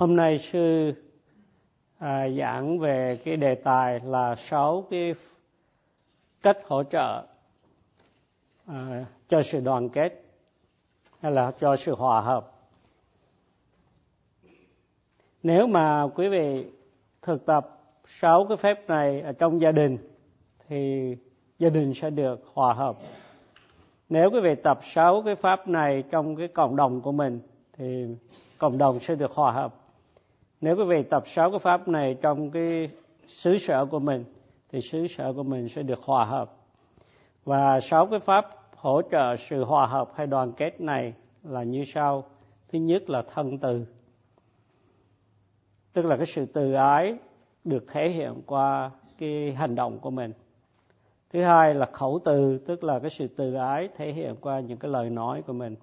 Hôm nay sư à, giảng về cái đề tài là sáu cái cách hỗ trợ à, cho sự đoàn kết hay là cho sự hòa hợp. Nếu mà quý vị thực tập sáu cái phép này ở trong gia đình thì gia đình sẽ được hòa hợp. Nếu quý vị tập sáu cái pháp này trong cái cộng đồng của mình thì cộng đồng sẽ được hòa hợp nếu quý vị tập sáu cái pháp này trong cái xứ sở của mình, thì xứ sở của mình sẽ được hòa hợp. Và sáu cái pháp hỗ trợ sự hòa hợp hay đoàn kết này là như sau. Thứ nhất là thân từ, tức là cái sự từ ái được thể hiện qua cái hành động của mình. Thứ hai là khẩu từ, tức là cái sự từ ái thể hiện qua những cái lời nói của mình.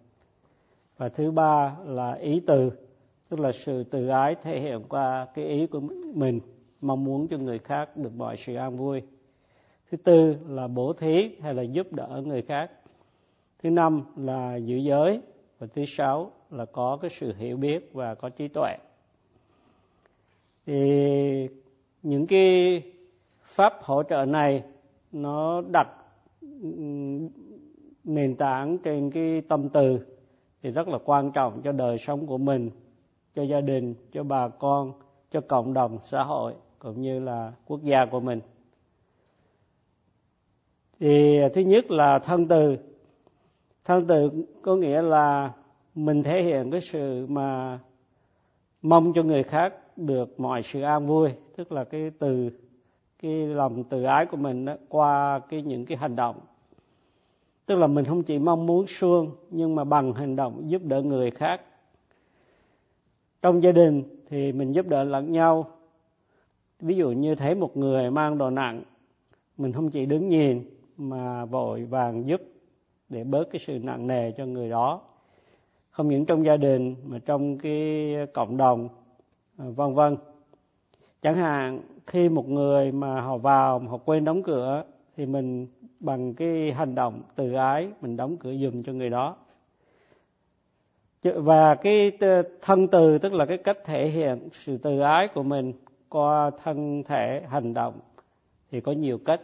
Và thứ ba là ý từ tức là sự từ ái thể hiện qua cái ý của mình, mong muốn cho người khác được mọi sự an vui. Thứ tư là bổ thí hay là giúp đỡ người khác. Thứ năm là giữ giới. Và thứ sáu là có cái sự hiểu biết và có trí tuệ. Thì những cái pháp hỗ trợ này, nó đặt nền tảng trên cái tâm từ thì rất là quan trọng cho đời sống của mình cho gia đình cho bà con cho cộng đồng xã hội cũng như là quốc gia của mình. Thì thứ nhất là thân từ. Thân từ có nghĩa là mình thể hiện cái sự mà mong cho người khác được mọi sự an vui tức là cái từ cái lòng từ ái của mình đó, qua cái những cái hành động. Tức là mình không chỉ mong muốn suông nhưng mà bằng hành động giúp đỡ người khác trong gia đình thì mình giúp đỡ lẫn nhau. Ví dụ như thấy một người mang đồ nặng, mình không chỉ đứng nhìn mà vội vàng giúp để bớt cái sự nặng nề cho người đó. Không những trong gia đình mà trong cái cộng đồng à, vân vân. Chẳng hạn, khi một người mà họ vào, mà họ quên đóng cửa thì mình bằng cái hành động từ ái, mình đóng cửa giùm cho người đó và cái thân từ, tức là cái cách thể hiện sự từ ái của mình qua thân thể hành động, thì có nhiều cách.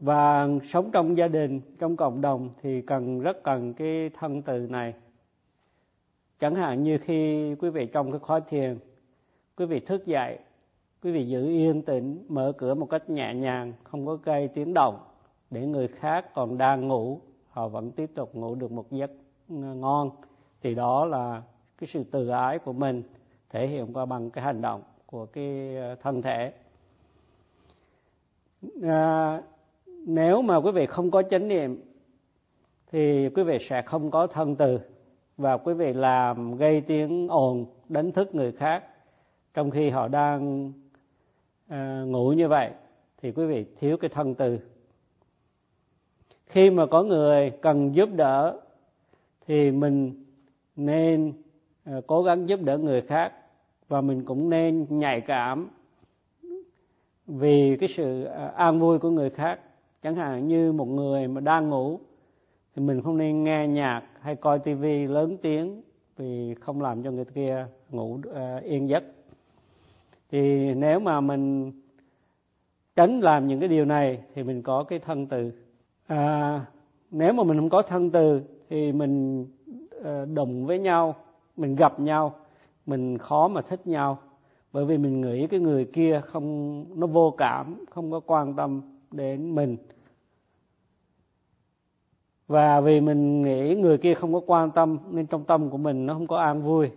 Và sống trong gia đình, trong cộng đồng thì cần, rất cần cái thân từ này. Chẳng hạn như khi quý vị trong cái khóa thiền, quý vị thức dậy, quý vị giữ yên tĩnh, mở cửa một cách nhẹ nhàng, không có gây tiếng động để người khác còn đang ngủ họ vẫn tiếp tục ngủ được một giấc ngon. Thì đó là cái sự từ ái của mình thể hiện qua bằng cái hành động của cái ờ, thân thể. À, nếu mà quý vị không có chánh niệm thì quý vị sẽ không có thân từ và quý vị làm gây tiếng ồn đánh thức người khác trong khi họ đang à, ngủ như vậy. Thì quý vị thiếu cái thân từ khi mà có người cần giúp đỡ thì mình nên ờ, cố gắng giúp đỡ người khác và mình cũng nên nhạy cảm vì cái sự ờ, an vui của người khác. Chẳng hạn như một người mà đang ngủ thì mình không nên nghe nhạc hay coi tivi lớn tiếng vì không làm cho người kia ngủ uh, yên giấc. Thì nếu mà mình tránh làm những cái điều này thì mình có cái thân từ à, nếu mà mình không có thân từ thì mình ờ, đồng với nhau mình gặp nhau mình khó mà thích nhau. Bởi vì mình nghĩ cái người kia không nó vô cảm không có quan tâm đến mình. Và vì mình nghĩ người kia không có quan tâm nên trong tâm của mình nó không có an vui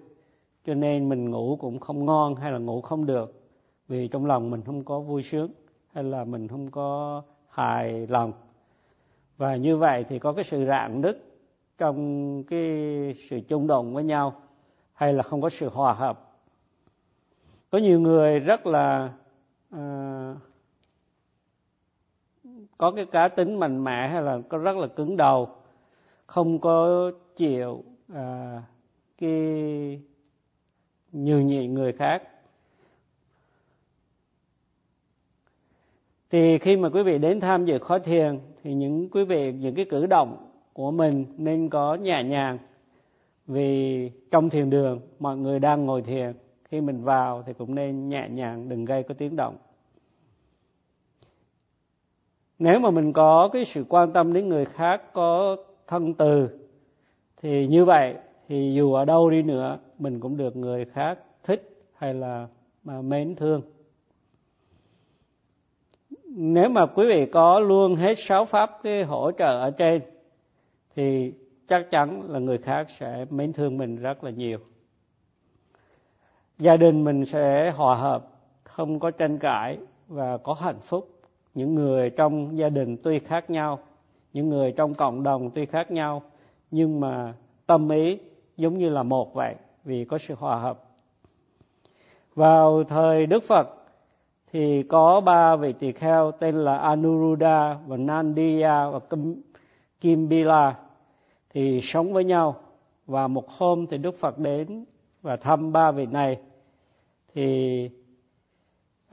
cho nên mình ngủ cũng không ngon hay là ngủ không được. Vì trong lòng mình không có vui sướng hay là mình không có hài lòng và như vậy thì có cái sự rạn nứt trong cái sự chung đồng với nhau hay là không có sự hòa hợp. Có nhiều người rất là à, có cái cá tính mạnh mẽ hay là có rất là cứng đầu không có chịu à, cái nhường nhịn người khác. Thì khi mà quý vị đến tham dự khóa thiền, thì những quý vị, những cái cử động của mình nên có nhẹ nhàng. Vì trong thiền đường, mọi người đang ngồi thiền, khi mình vào thì cũng nên nhẹ nhàng, đừng gây có tiếng động. Nếu mà mình có cái sự quan tâm đến người khác, có thân từ, thì như vậy thì dù ở đâu đi nữa, mình cũng được người khác thích hay là mà mến thương nếu mà quý vị có luôn hết sáu pháp cái hỗ trợ ở trên, thì chắc chắn là người khác sẽ mến thương mình rất là nhiều. Gia đình mình sẽ hòa hợp, không có tranh cãi và có hạnh phúc. Những người trong gia đình tuy khác nhau, những người trong cộng đồng tuy khác nhau, nhưng mà tâm ý giống như là một vậy vì có sự hòa hợp. Vào thời đức phật thì có ba vị tỳ kheo tên là anuruddha và nandiya và kimbila. Thì sống với nhau. Và một hôm thì đức phật đến và thăm ba vị này. Thì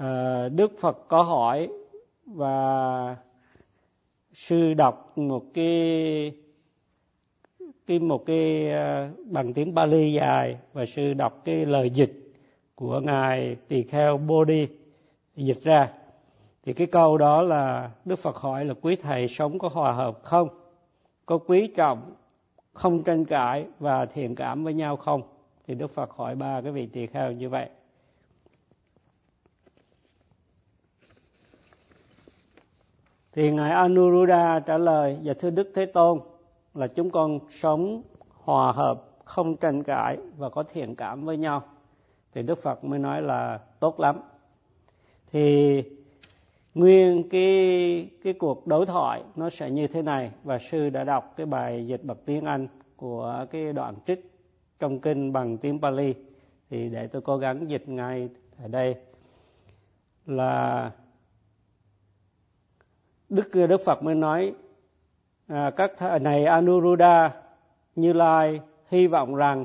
uh, đức phật có hỏi và sư đọc một cái cái một cái uh, bằng tiếng Bali dài và sư đọc cái lời dịch của ngài tỳ kheo Bodhi dịch ra. Thì cái câu đó là Đức Phật hỏi là quý thầy sống có hòa hợp không? Có quý trọng, không tranh cãi và thiện cảm với nhau không? Thì Đức Phật hỏi ba cái vị tỳ kheo như vậy. Thì ngài Anuruddha trả lời và thưa Đức Thế Tôn, là chúng con sống hòa hợp, không tranh cãi và có thiện cảm với nhau. Thì Đức Phật mới nói là, tốt lắm thì nguyên cái cái cuộc đối thoại nó sẽ như thế này. Và sư đã đọc cái bài dịch bằng tiếng Anh của cái đoạn trích trong kinh bằng tiếng Pali. Thì để tôi cố gắng dịch ngay ở đây. Là Đức Đức Phật mới nói à, các th- này Anuruddha Như Lai hy vọng rằng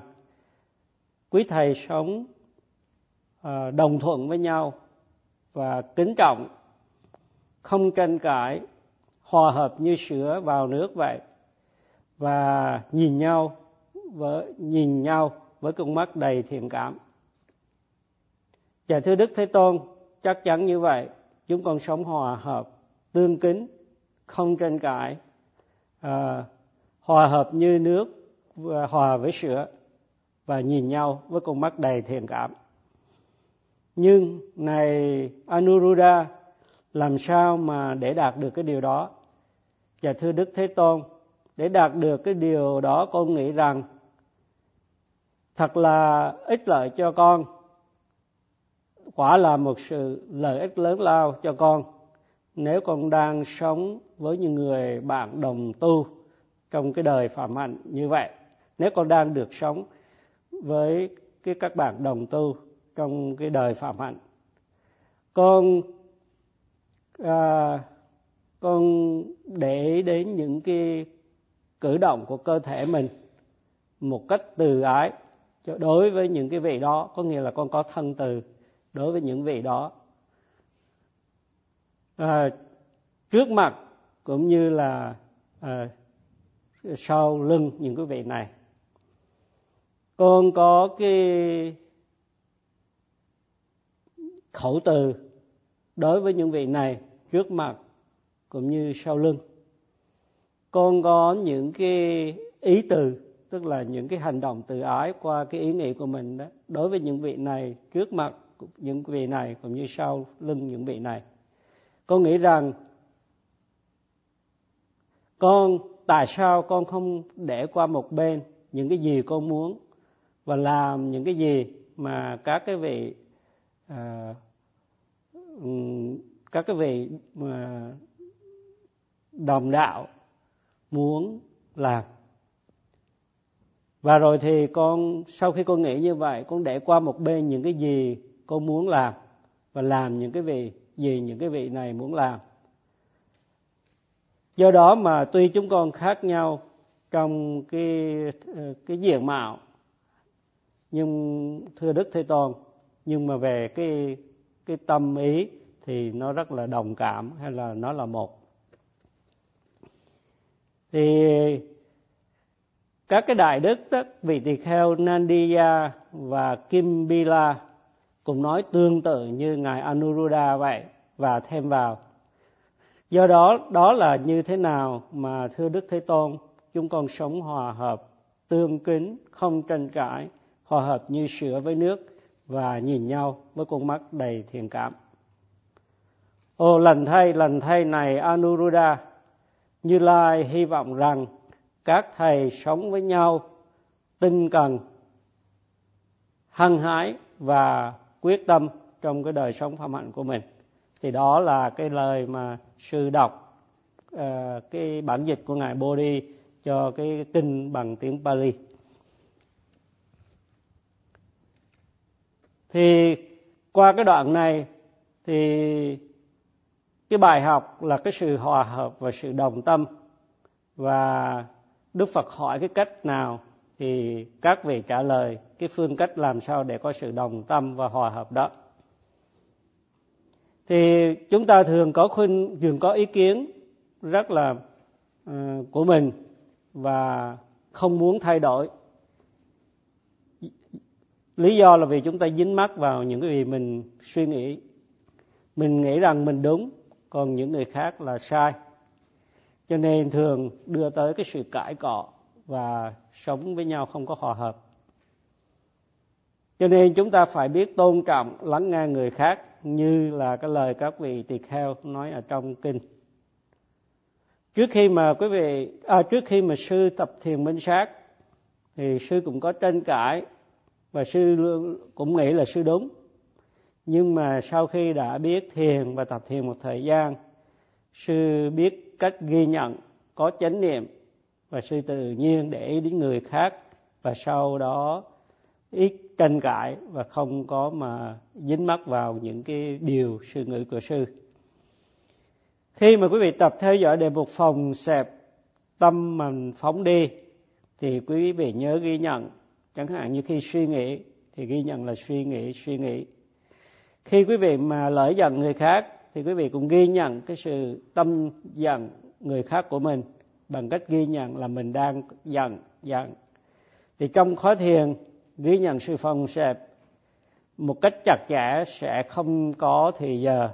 quý thầy sống à, đồng thuận với nhau và kính trọng không tranh cãi hòa hợp như sữa vào nước vậy và nhìn nhau với nhìn nhau với con mắt đầy thiện cảm. Và thưa đức thế tôn chắc chắn như vậy chúng con sống hòa hợp tương kính không tranh cãi à, hòa hợp như nước và hòa với sữa và nhìn nhau với con mắt đầy thiện cảm nhưng này, Anuruddha, làm sao mà để đạt được cái điều đó? Và thưa Đức Thế Tôn, để đạt được cái điều đó, con nghĩ rằng thật là ích lợi cho con, quả là một sự lợi ích lớn lao cho con. Nếu con đang sống với những người bạn đồng tu trong cái đời phạm hạnh như vậy, nếu con đang được sống với cái các bạn đồng tu trong cái đời phạm hạnh. Con à, con để đến những cái cử động của cơ thể mình một cách từ ái. Cho đối với những cái vị đó có nghĩa là con có thân từ đối với những vị đó. À, trước mặt cũng như là à, sau lưng những cái vị này. Con có cái khẩu từ đối với những vị này trước mặt cũng như sau lưng. Con có những cái ý từ, tức là những cái hành động từ ái qua cái ý nghĩ của mình đó, đối với những vị này trước mặt, những vị này cũng như sau lưng những vị này. Con nghĩ rằng con, tại sao con không để qua một bên những cái gì con muốn và làm những cái gì mà các cái vị à, các cái vị mà đồng đạo muốn làm. Và rồi thì con sau khi con nghĩ như vậy con để qua một bên những cái gì con muốn làm và làm những cái vị gì những cái vị này muốn làm. Do đó mà tuy chúng con khác nhau trong cái ờ, cái diện mạo nhưng thưa đức thế tôn nhưng mà về cái cái tâm ý thì nó rất là đồng cảm hay là nó là một. Thì các cái đại đức đó, vị tỳ kheo Nandiya và Kimbila cũng nói tương tự như ngài Anuruddha vậy và thêm vào. Do đó đó là như thế nào mà thưa Đức Thế Tôn chúng con sống hòa hợp tương kính không tranh cãi hòa hợp như sữa với nước và nhìn nhau với con mắt đầy thiện cảm Ô lần thay, lần thay này Anuruddha, Như Lai hy vọng rằng các thầy sống với nhau tinh cần, hăng hái và quyết tâm trong cái đời sống phạm hạnh của mình. Thì đó là cái lời mà sư đọc uh, cái bản dịch của ngài Bodhi cho cái kinh bằng tiếng Pali. Thì qua cái đoạn này thì cái bài học là cái sự hòa hợp và sự đồng tâm. Và đức phật hỏi cái cách nào thì các vị trả lời cái phương cách làm sao để có sự đồng tâm và hòa hợp đó. Thì chúng ta thường có khuyên thường có ý kiến rất là uh, của mình và không muốn thay đổi lý do là vì chúng ta dính mắc vào những cái gì mình suy nghĩ. Mình nghĩ rằng mình đúng còn những người khác là sai. Cho nên thường đưa tới cái sự cãi cọ và sống với nhau không có hòa hợp. Cho nên chúng ta phải biết tôn trọng lắng nghe người khác như là cái lời các vị tỳ kheo nói ở trong kinh. Trước khi mà quý vị à, trước khi mà sư tập thiền minh sát thì sư cũng có tranh cãi và sư cũng nghĩ là sư đúng. Nhưng mà sau khi đã biết thiền và tập thiền một thời gian, sư biết cách ghi nhận, có chánh niệm, và sư tự nhiên để ý đến người khác, và sau đó ít tranh cãi và không có mà dính mắc vào những cái điều sư ngữ của sư. Khi mà quý vị tập theo dõi đề mục phòng xẹp tâm mình phóng đi, thì quý vị nhớ ghi nhận chẳng hạn như khi suy nghĩ thì ghi nhận là suy nghĩ suy nghĩ. Khi quý vị mà lỡ giận người khác thì quý vị cũng ghi nhận cái sự tâm giận người khác của mình bằng cách ghi nhận là mình đang giận giận. Thì trong khóa thiền, ghi nhận sự phòng xẹp một cách chặt chẽ sẽ không có thì giờ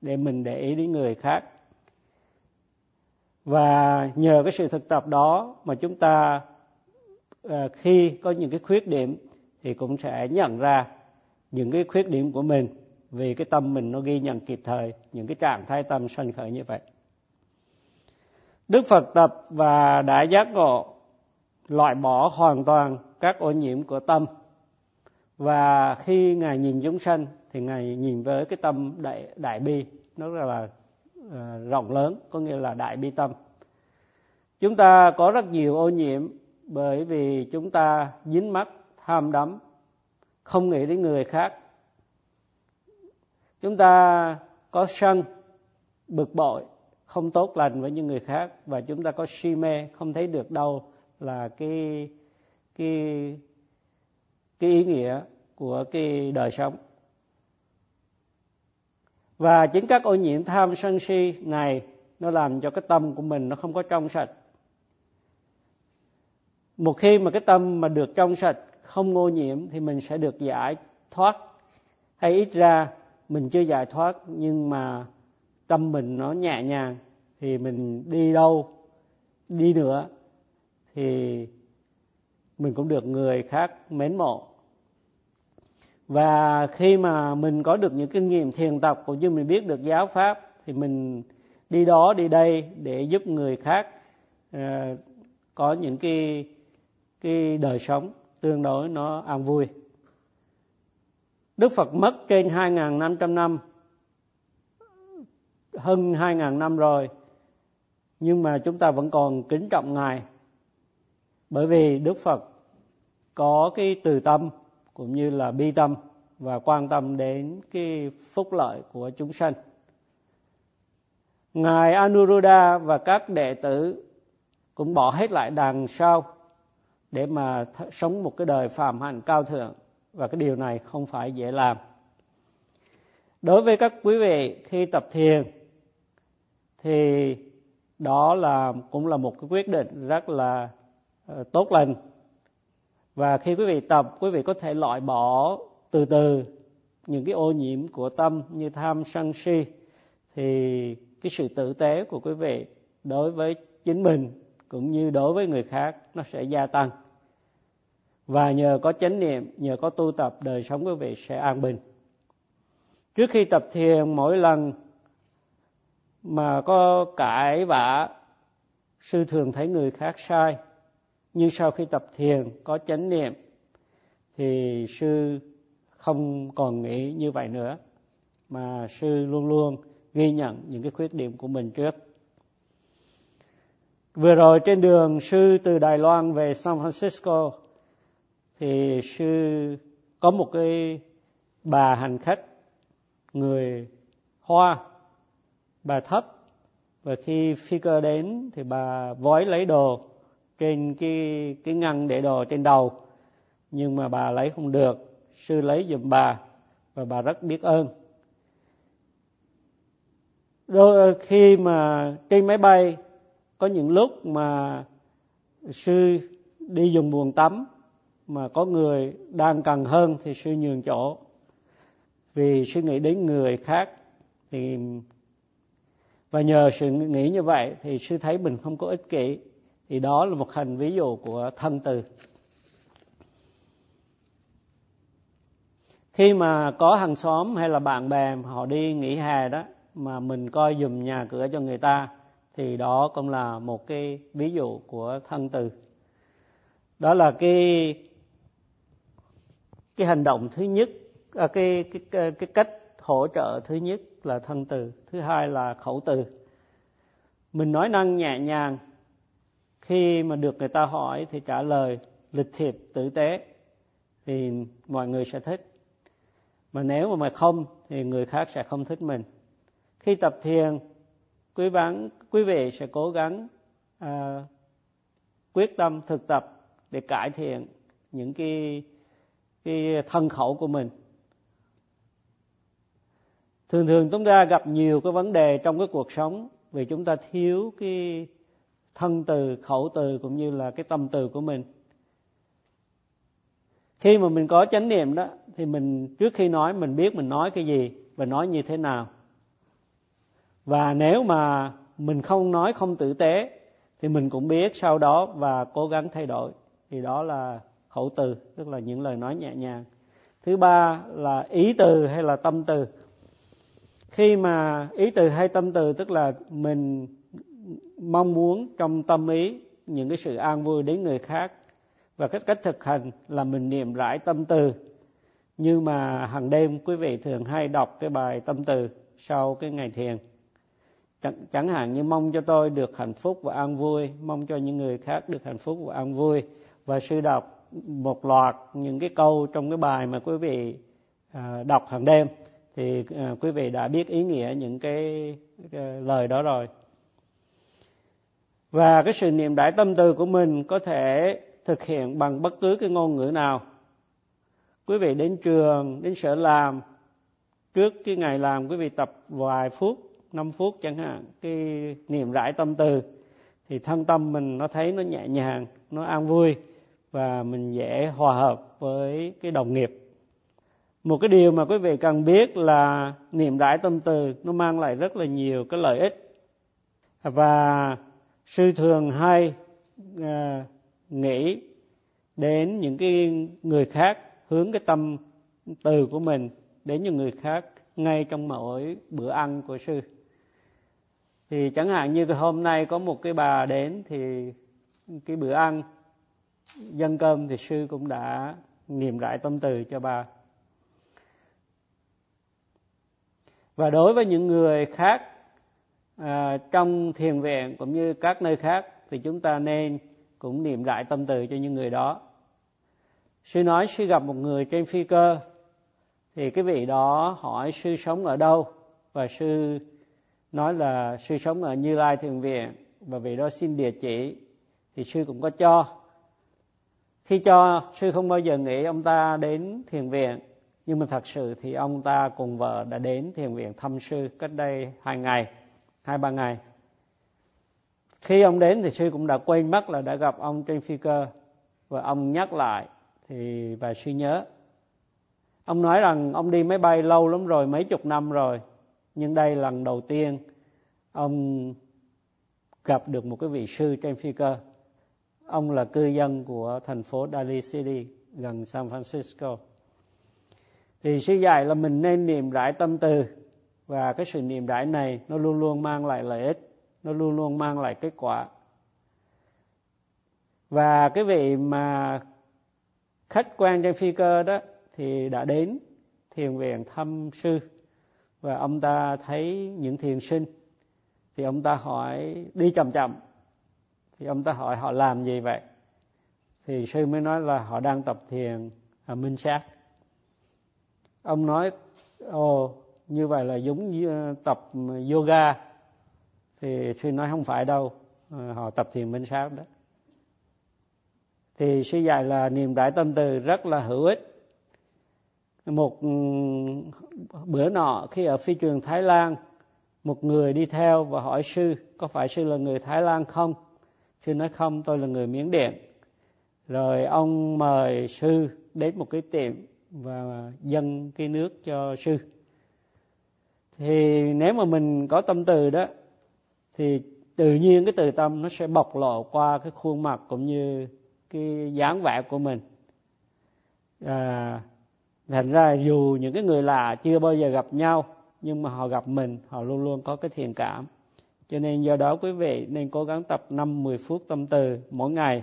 để mình để ý đến người khác. Và nhờ cái sự thực tập đó mà chúng ta Ờ, khi có những cái khuyết điểm thì cũng sẽ nhận ra những cái khuyết điểm của mình vì cái tâm mình nó ghi nhận kịp thời những cái trạng thái tâm sanh khởi như vậy. Đức Phật tập và đã giác ngộ loại bỏ hoàn toàn các ô nhiễm của tâm. Và khi ngài nhìn chúng sanh thì ngài nhìn với cái tâm đại đại bi nó rất là uh, rộng lớn có nghĩa là đại bi tâm. Chúng ta có rất nhiều ô nhiễm bởi vì chúng ta dính mắc tham đắm, không nghĩ đến người khác. Chúng ta có sân, bực bội, không tốt lành với những người khác. Và chúng ta có si mê, không thấy được đâu là cái cái cái ý nghĩa của cái đời sống. Và chính các ô nhiễm tham sân si này, nó làm cho cái tâm của mình nó không có trong sạch một khi mà cái tâm mà được trong sạch không ô nhiễm thì mình sẽ được giải thoát. Hay ít ra mình chưa giải thoát nhưng mà tâm mình nó nhẹ nhàng thì mình đi đâu đi nữa thì mình cũng được người khác mến mộ. Và khi mà mình có được những kinh nghiệm thiền tập cũng như mình biết được giáo pháp thì mình đi đó đi đây để giúp người khác uh, có những cái cái đời sống tương đối nó an vui Đức Phật mất trên 2.500 năm hơn 2.000 năm rồi, nhưng mà chúng ta vẫn còn kính trọng Ngài bởi vì Đức Phật có cái từ tâm cũng như là bi tâm và quan tâm đến cái phúc lợi của chúng sanh. Ngài Anuruddha và các đệ tử cũng bỏ hết lại đằng sau để mà sống một cái đời phàm hạnh cao thượng. Và cái điều này không phải dễ làm. Đối với các quý vị khi tập thiền thì đó là cũng là một cái quyết định rất là uh, tốt lành. Và khi quý vị tập quý vị có thể loại bỏ từ từ những cái ô nhiễm của tâm như tham sân si thì cái sự tử tế của quý vị đối với chính mình cũng như đối với người khác nó sẽ gia tăng và nhờ có chánh niệm, nhờ có tu tập, đời sống quý vị sẽ an bình. Trước khi tập thiền, mỗi lần mà có cãi vã, sư thường thấy người khác sai. Nhưng sau khi tập thiền, có chánh niệm, thì sư không còn nghĩ như vậy nữa, mà sư luôn luôn ghi nhận những cái khuyết điểm của mình trước. Vừa rồi trên đường, sư từ Đài Loan về San Francisco thì sư có một cái bà hành khách, người Hoa, bà thấp. Và khi phi cơ đến thì bà vói lấy đồ trên cái cái ngăn để đồ trên đầu. Nhưng mà bà lấy không được. Sư lấy giùm bà và bà rất biết ơn. Đôi, khi mà trên máy bay, có những lúc mà sư đi dùng buồng tắm mà có người đang cần hơn thì sư nhường chỗ. Vì sư nghĩ đến người khác thì và nhờ sự nghĩ như vậy thì sư thấy mình không có ích kỷ. Thì đó là một hành ví dụ của thân từ. Khi mà có hàng xóm hay là bạn bè họ đi nghỉ hè đó, mà mình coi dùm nhà cửa cho người ta, thì đó cũng là một cái ví dụ của thân từ. Đó là cái cái hành động thứ nhất à, cái, cái cái cái cách hỗ trợ thứ nhất là thân từ thứ hai là khẩu từ. Mình nói năng nhẹ nhàng khi mà được người ta hỏi thì trả lời lịch thiệp tử tế thì mọi người sẽ thích. Mà nếu mà mày không thì người khác sẽ không thích mình. Khi tập thiền quý bán quý vị sẽ cố gắng à, quyết tâm thực tập để cải thiện những cái cái thân khẩu của mình. Thường thường chúng ta gặp nhiều cái vấn đề trong cái cuộc sống vì chúng ta thiếu cái thân từ, khẩu từ cũng như là cái tâm từ của mình. Khi mà mình có chánh niệm đó, thì mình, trước khi nói, mình biết mình nói cái gì và nói như thế nào. Và nếu mà mình không nói không tử tế, thì mình cũng biết sau đó và cố gắng thay đổi. Thì đó là khẩu từ tức là những lời nói nhẹ nhàng. Thứ ba là ý từ hay là tâm từ. Khi mà ý từ hay tâm từ tức là mình mong muốn trong tâm ý những cái sự an vui đến người khác và cách cách thực hành là mình niệm rải tâm từ. Như mà hàng đêm quý vị thường hay đọc cái bài tâm từ sau cái ngày thiền. Chẳng, chẳng hạn như mong cho tôi được hạnh phúc và an vui mong cho những người khác được hạnh phúc và an vui. Và sư đọc một loạt những cái câu trong cái bài mà quý vị à, đọc hàng đêm thì à, quý vị đã biết ý nghĩa những cái, cái lời đó rồi. Và cái sự niệm đại tâm từ của mình có thể thực hiện bằng bất cứ cái ngôn ngữ nào. Quý vị đến trường đến sở làm trước cái ngày làm quý vị tập vài phút 5 phút chẳng hạn cái niệm rải tâm từ thì thân tâm mình nó thấy nó nhẹ nhàng nó an vui và mình dễ hòa hợp với cái đồng nghiệp. Một cái điều mà quý vị cần biết là niệm đại tâm từ nó mang lại rất là nhiều cái lợi ích. Và sư thường hay uh, nghĩ đến những cái người khác hướng cái tâm từ của mình đến những người khác ngay trong mỗi bữa ăn của sư. Thì chẳng hạn như hôm nay có một cái bà đến thì cái bữa ăn dân cơm thì sư cũng đã niệm đại tâm từ cho bà và đối với những người khác à, trong thiền viện cũng như các nơi khác thì chúng ta nên cũng niệm đại tâm từ cho những người đó. Sư nói sư gặp một người trên phi cơ thì cái vị đó hỏi sư sống ở đâu? Và sư nói là sư sống ở như lai thiền viện và vị đó xin địa chỉ thì sư cũng có cho khi cho sư không bao giờ nghĩ ông ta đến thiền viện, nhưng mà thật sự thì ông ta cùng vợ đã đến thiền viện thăm sư cách đây hai ngày, hai ba ngày. Khi ông đến thì sư cũng đã quên mất là đã gặp ông trên phi cơ, và ông nhắc lại thì bà sư nhớ. Ông nói rằng ông đi máy bay lâu lắm rồi, mấy chục năm rồi, nhưng đây lần đầu tiên ông gặp được một cái vị sư trên phi cơ ông là cư dân của thành phố Daly City, gần San Francisco. Thì sư dạy là mình nên niệm rải tâm từ, và cái sự niệm rải này nó luôn luôn mang lại lợi ích, nó luôn luôn mang lại kết quả. Và cái vị mà khách quan trên phi cơ đó thì đã đến thiền viện thăm sư, và ông ta thấy những thiền sinh. Thì ông ta hỏi, đi chậm chậm thì ông ta hỏi họ làm gì vậy? Thì sư mới nói là họ đang tập thiền à, minh sát. Ông nói ồ như vậy là giống như ờ, tập yoga. Thì sư nói không phải đâu ờ, họ tập thiền minh sát đó. Thì sư dạy là niềm đại tâm từ rất là hữu ích. Một bữa nọ khi ở phi trường Thái Lan một người đi theo và hỏi sư có phải sư là người Thái Lan không? Sư nói không tôi là người Miến Điện. Rồi ông mời sư đến một cái tiệm và dâng cái nước cho sư. Thì nếu mà mình có tâm từ đó thì tự nhiên cái từ tâm nó sẽ bộc lộ qua cái khuôn mặt cũng như cái dáng vẻ của mình. À, thành ra dù những cái người lạ chưa bao giờ gặp nhau nhưng mà họ gặp mình họ luôn luôn có cái thiện cảm cho nên do đó quý vị nên cố gắng tập 5 10 phút tâm từ mỗi ngày.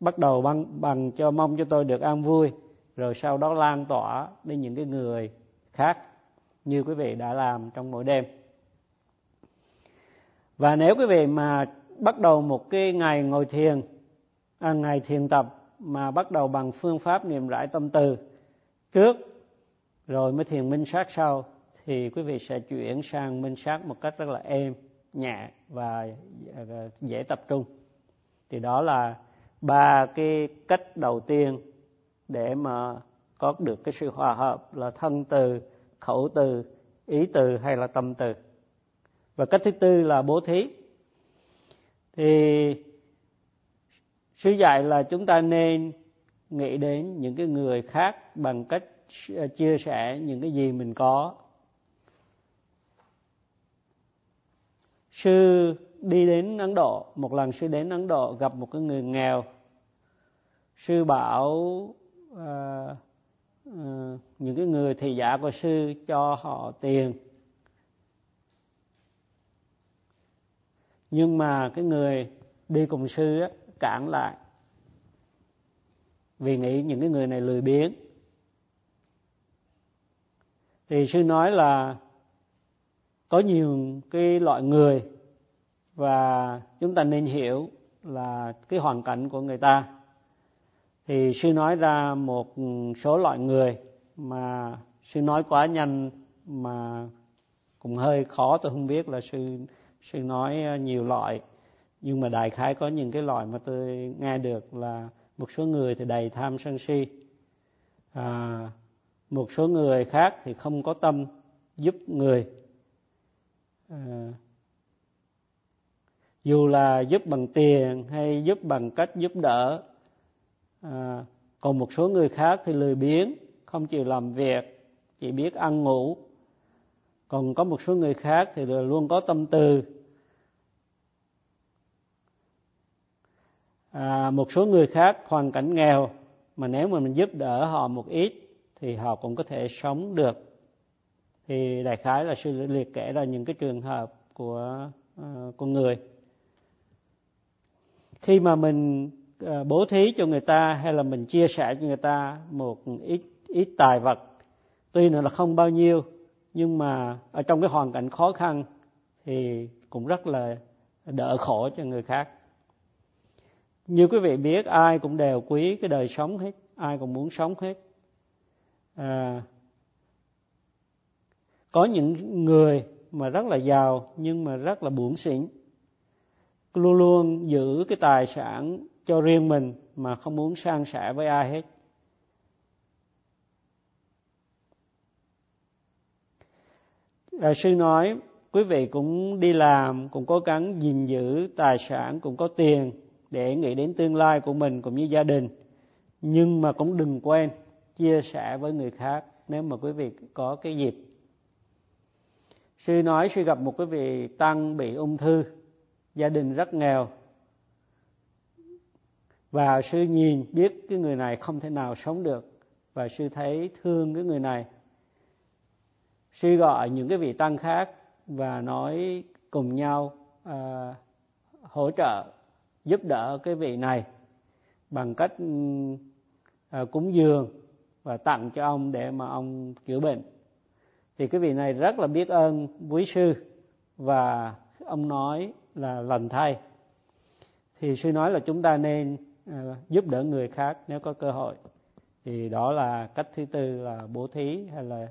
Bắt đầu bằng bằng cho mong cho tôi được an vui rồi sau đó lan tỏa đến những cái người khác như quý vị đã làm trong mỗi đêm. Và nếu quý vị mà bắt đầu một cái ngày ngồi thiền à, ngày thiền tập mà bắt đầu bằng phương pháp niệm rải tâm từ trước rồi mới thiền minh sát sau thì quý vị sẽ chuyển sang minh sát một cách rất là êm nhẹ và dễ tập trung. Thì đó là ba cái cách đầu tiên để mà có được cái sự hòa hợp là thân từ, khẩu từ, ý từ hay là tâm từ. Và cách thứ tư là bố thí. Thì sư dạy là chúng ta nên nghĩ đến những cái người khác bằng cách chia sẻ những cái gì mình có. Sư đi đến ấn độ một lần sư đến ấn độ gặp một cái người nghèo. Sư bảo uh, uh, những cái người thị giả của sư cho họ tiền. Nhưng mà cái người đi cùng sư á, cản lại. Vì nghĩ những cái người này lười biếng. Thì sư nói là có nhiều cái loại người và chúng ta nên hiểu là cái hoàn cảnh của người ta. Thì sư nói ra một số loại người mà sư nói quá nhanh mà cũng hơi khó tôi không biết là sư sư nói nhiều loại. Nhưng mà đại khái có những cái loại mà tôi nghe được là một số người thì đầy tham sân si. À, một số người khác thì không có tâm giúp người à, dù là giúp bằng tiền hay giúp bằng cách giúp đỡ à, còn một số người khác thì lười biếng không chịu làm việc chỉ biết ăn ngủ. Còn có một số người khác thì luôn có tâm từ à, một số người khác hoàn cảnh nghèo mà nếu mà mình giúp đỡ họ một ít thì họ cũng có thể sống được thì đại khái là sư liệt kể ra những cái trường hợp của uh, con người. Khi mà mình uh, bố thí cho người ta hay là mình chia sẻ cho người ta một ít ít tài vật tuy là không bao nhiêu nhưng mà ở trong cái hoàn cảnh khó khăn thì cũng rất là đỡ khổ cho người khác. Như quý vị biết ai cũng đều quý cái đời sống hết ai cũng muốn sống hết. À, có những người mà rất là giàu nhưng mà rất là buồn xỉn. Luôn luôn giữ cái tài sản cho riêng mình mà không muốn san sẻ với ai hết. À, sư nói quý vị cũng đi làm cũng cố gắng gìn giữ tài sản cũng có tiền để nghĩ đến tương lai của mình cũng như gia đình. Nhưng mà cũng đừng quên chia sẻ với người khác nếu mà quý vị có cái dịp sư nói sư gặp một cái vị tăng bị ung thư gia đình rất nghèo. Và sư nhìn biết cái người này không thể nào sống được và sư thấy thương cái người này. Sư gọi những cái vị tăng khác và nói cùng nhau à, hỗ trợ giúp đỡ cái vị này bằng cách ừ, à, cúng dường và tặng cho ông để mà ông chữa bệnh thì cái vị này rất là biết ơn quý sư và ông nói là lần thay. Thì sư nói là chúng ta nên ờ, giúp đỡ người khác nếu có cơ hội. Thì đó là cách thứ tư là bố thí hay là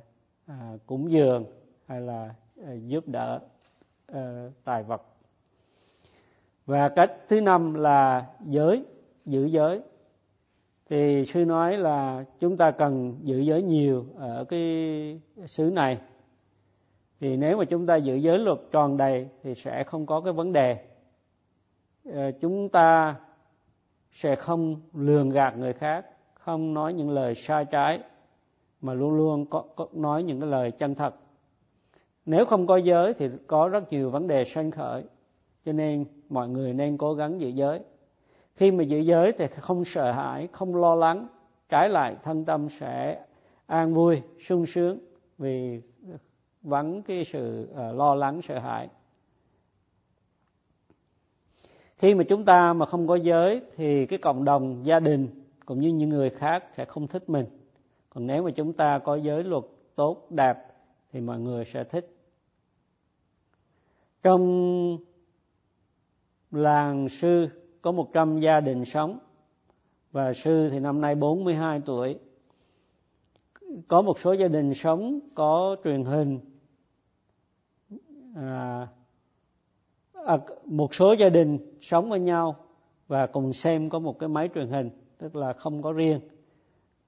à, cúng dường hay là à, giúp đỡ à, tài vật. Và cách thứ năm là giới giữ giới thì sư nói là chúng ta cần giữ giới nhiều ở cái xứ này. Thì nếu mà chúng ta giữ giới luật tròn đầy thì sẽ không có cái vấn đề. Ờ, chúng ta sẽ không lường gạt người khác không nói những lời sai trái mà luôn luôn có, có nói những cái lời chân thật. Nếu không có giới thì có rất nhiều vấn đề sanh khởi cho nên mọi người nên cố gắng giữ giới khi mà giữ giới thì không sợ hãi, không lo lắng. Trái lại, thân tâm sẽ an vui, sung sướng vì vắng cái sự ờ, lo lắng, sợ hãi. Khi mà chúng ta mà không có giới thì cái cộng đồng gia đình cũng như những người khác sẽ không thích mình. Còn nếu mà chúng ta có giới luật tốt, đẹp thì mọi người sẽ thích. Trong làng sư có 100 gia đình sống. Và sư thì năm nay 42 tuổi. Có một số gia đình sống có truyền hình. À, à, một số gia đình sống với nhau và cùng xem có một cái máy truyền hình tức là không có riêng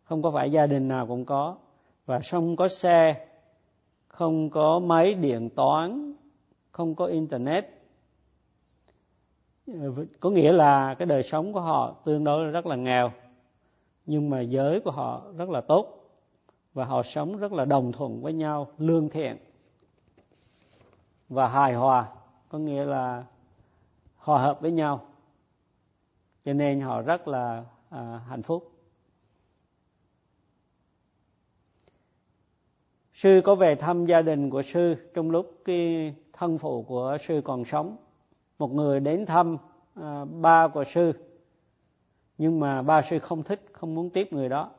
không có phải gia đình nào cũng có. Và không có xe không có máy điện toán không có internet. Ờ, có nghĩa là cái đời sống của họ tương đối rất là nghèo nhưng mà giới của họ rất là tốt và họ sống rất là đồng thuận với nhau lương thiện và hài hòa có nghĩa là hòa hợp với nhau. Cho nên họ rất là à, hạnh phúc. Sư có về thăm gia đình của sư trong lúc cái thân phụ của sư còn sống một người đến thăm à, ba của sư nhưng mà ba sư không thích không muốn tiếp người đó.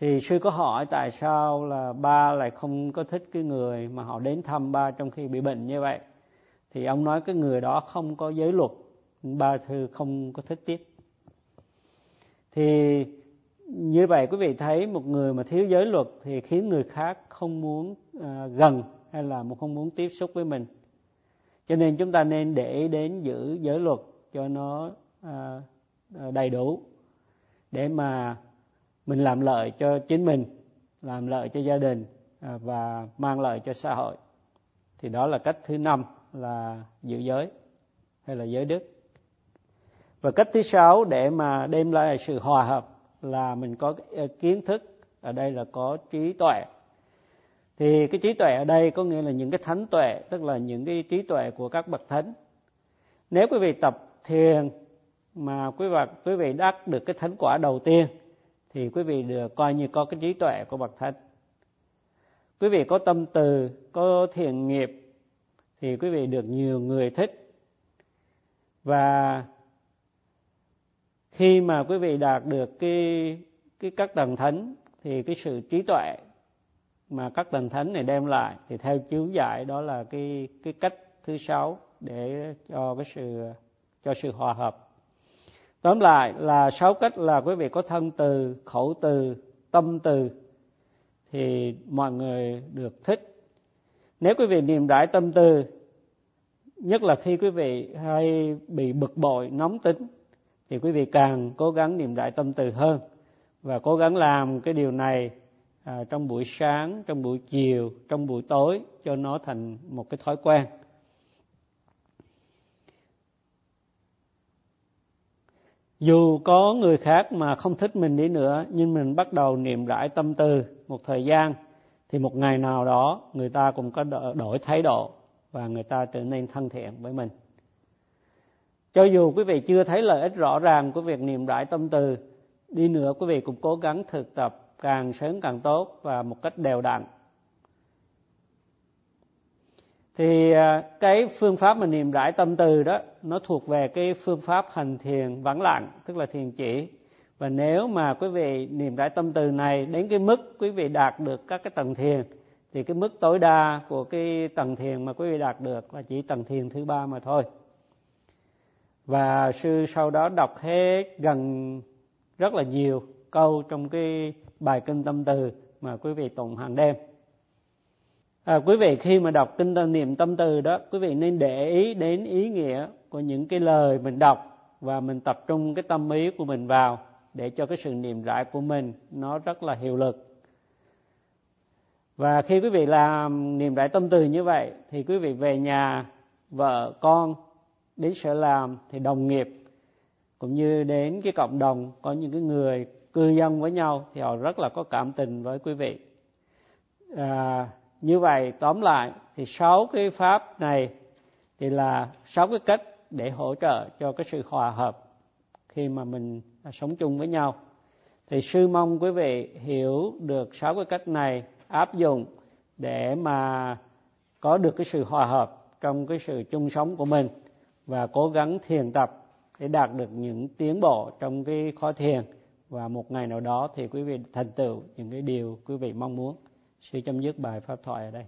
Thì sư có hỏi tại sao là ba lại không có thích cái người mà họ đến thăm ba trong khi bị bệnh như vậy? Thì ông nói cái người đó không có giới luật ba sư không có thích tiếp. Thì như vậy quý vị thấy một người mà thiếu giới luật thì khiến người khác không muốn à, gần hay là không muốn tiếp xúc với mình cho nên chúng ta nên để đến giữ giới luật cho nó à, à, đầy đủ để mà mình làm lợi cho chính mình làm lợi cho gia đình à, và mang lợi cho xã hội. Thì đó là cách thứ năm là giữ giới hay là giới đức. Và cách thứ sáu để mà đem lại sự hòa hợp là mình có kiến thức ở đây là có trí tuệ thì cái trí tuệ ở đây có nghĩa là những cái thánh tuệ, tức là những cái trí tuệ của các bậc thánh. Nếu quý vị tập thiền mà quý vị quý vị đắc được cái thánh quả đầu tiên, thì quý vị được coi như có cái trí tuệ của bậc thánh. Quý vị có tâm từ, có thiền nghiệp, thì quý vị được nhiều người thích. Và khi mà quý vị đạt được cái cái các tầng thánh, thì cái sự trí tuệ mà các tầng thánh này đem lại, thì theo chiếu dạy đó là cái cái cách thứ sáu để cho cái sự, cho sự hòa hợp. Tóm lại là sáu cách là quý vị có thân từ, khẩu từ, tâm từ thì mọi người được thích. Nếu quý vị niệm đại tâm từ, nhất là khi quý vị hay bị bực bội, nóng tính, thì quý vị càng cố gắng niệm đại tâm từ hơn và cố gắng làm cái điều này à, trong buổi sáng trong buổi chiều trong buổi tối cho nó thành một cái thói quen. Dù có người khác mà không thích mình đi nữa nhưng mình bắt đầu niệm rãi tâm tư một thời gian thì một ngày nào đó người ta cũng có đổi thái độ và người ta trở nên thân thiện với mình. Cho dù quý vị chưa thấy lợi ích rõ ràng của việc niệm rãi tâm từ đi nữa quý vị cũng cố gắng thực tập càng sớm càng tốt và một cách đều đặn. Thì à, cái phương pháp mà niệm rãi tâm từ đó, nó thuộc về cái phương pháp hành thiền vắng lặng, tức là thiền chỉ. Và nếu mà quý vị niệm rãi tâm từ này đến cái mức quý vị đạt được các cái tầng thiền, thì cái mức tối đa của cái tầng thiền mà quý vị đạt được là chỉ tầng thiền thứ ba mà thôi. Và sư sau đó đọc hết gần rất là nhiều câu trong cái bài kinh tâm từ mà quý vị tụng hàng đêm. À, quý vị khi mà đọc kinh tâm niệm tâm từ đó quý vị nên để ý đến ý nghĩa của những cái lời mình đọc và mình tập trung cái tâm ý của mình vào để cho cái sự niệm rãi của mình nó rất là hiệu lực. Và khi quý vị làm niệm rãi tâm từ như vậy thì quý vị về nhà vợ con đến sở làm thì đồng nghiệp cũng như đến cái cộng đồng có những cái người cư dân với nhau thì họ rất là có cảm tình với quý vị. À, như vậy tóm lại thì sáu cái pháp này thì là sáu cái cách để hỗ trợ cho cái sự hòa hợp khi mà mình sống chung với nhau. Thì sư mong quý vị hiểu được sáu cái cách này áp dụng để mà có được cái sự hòa hợp trong cái sự chung sống của mình và cố gắng thiền tập để đạt được những tiến bộ trong cái khó thiền và một ngày nào đó thì quý vị thành tựu những cái điều quý vị mong muốn. Sư chấm dứt bài pháp thoại ở đây.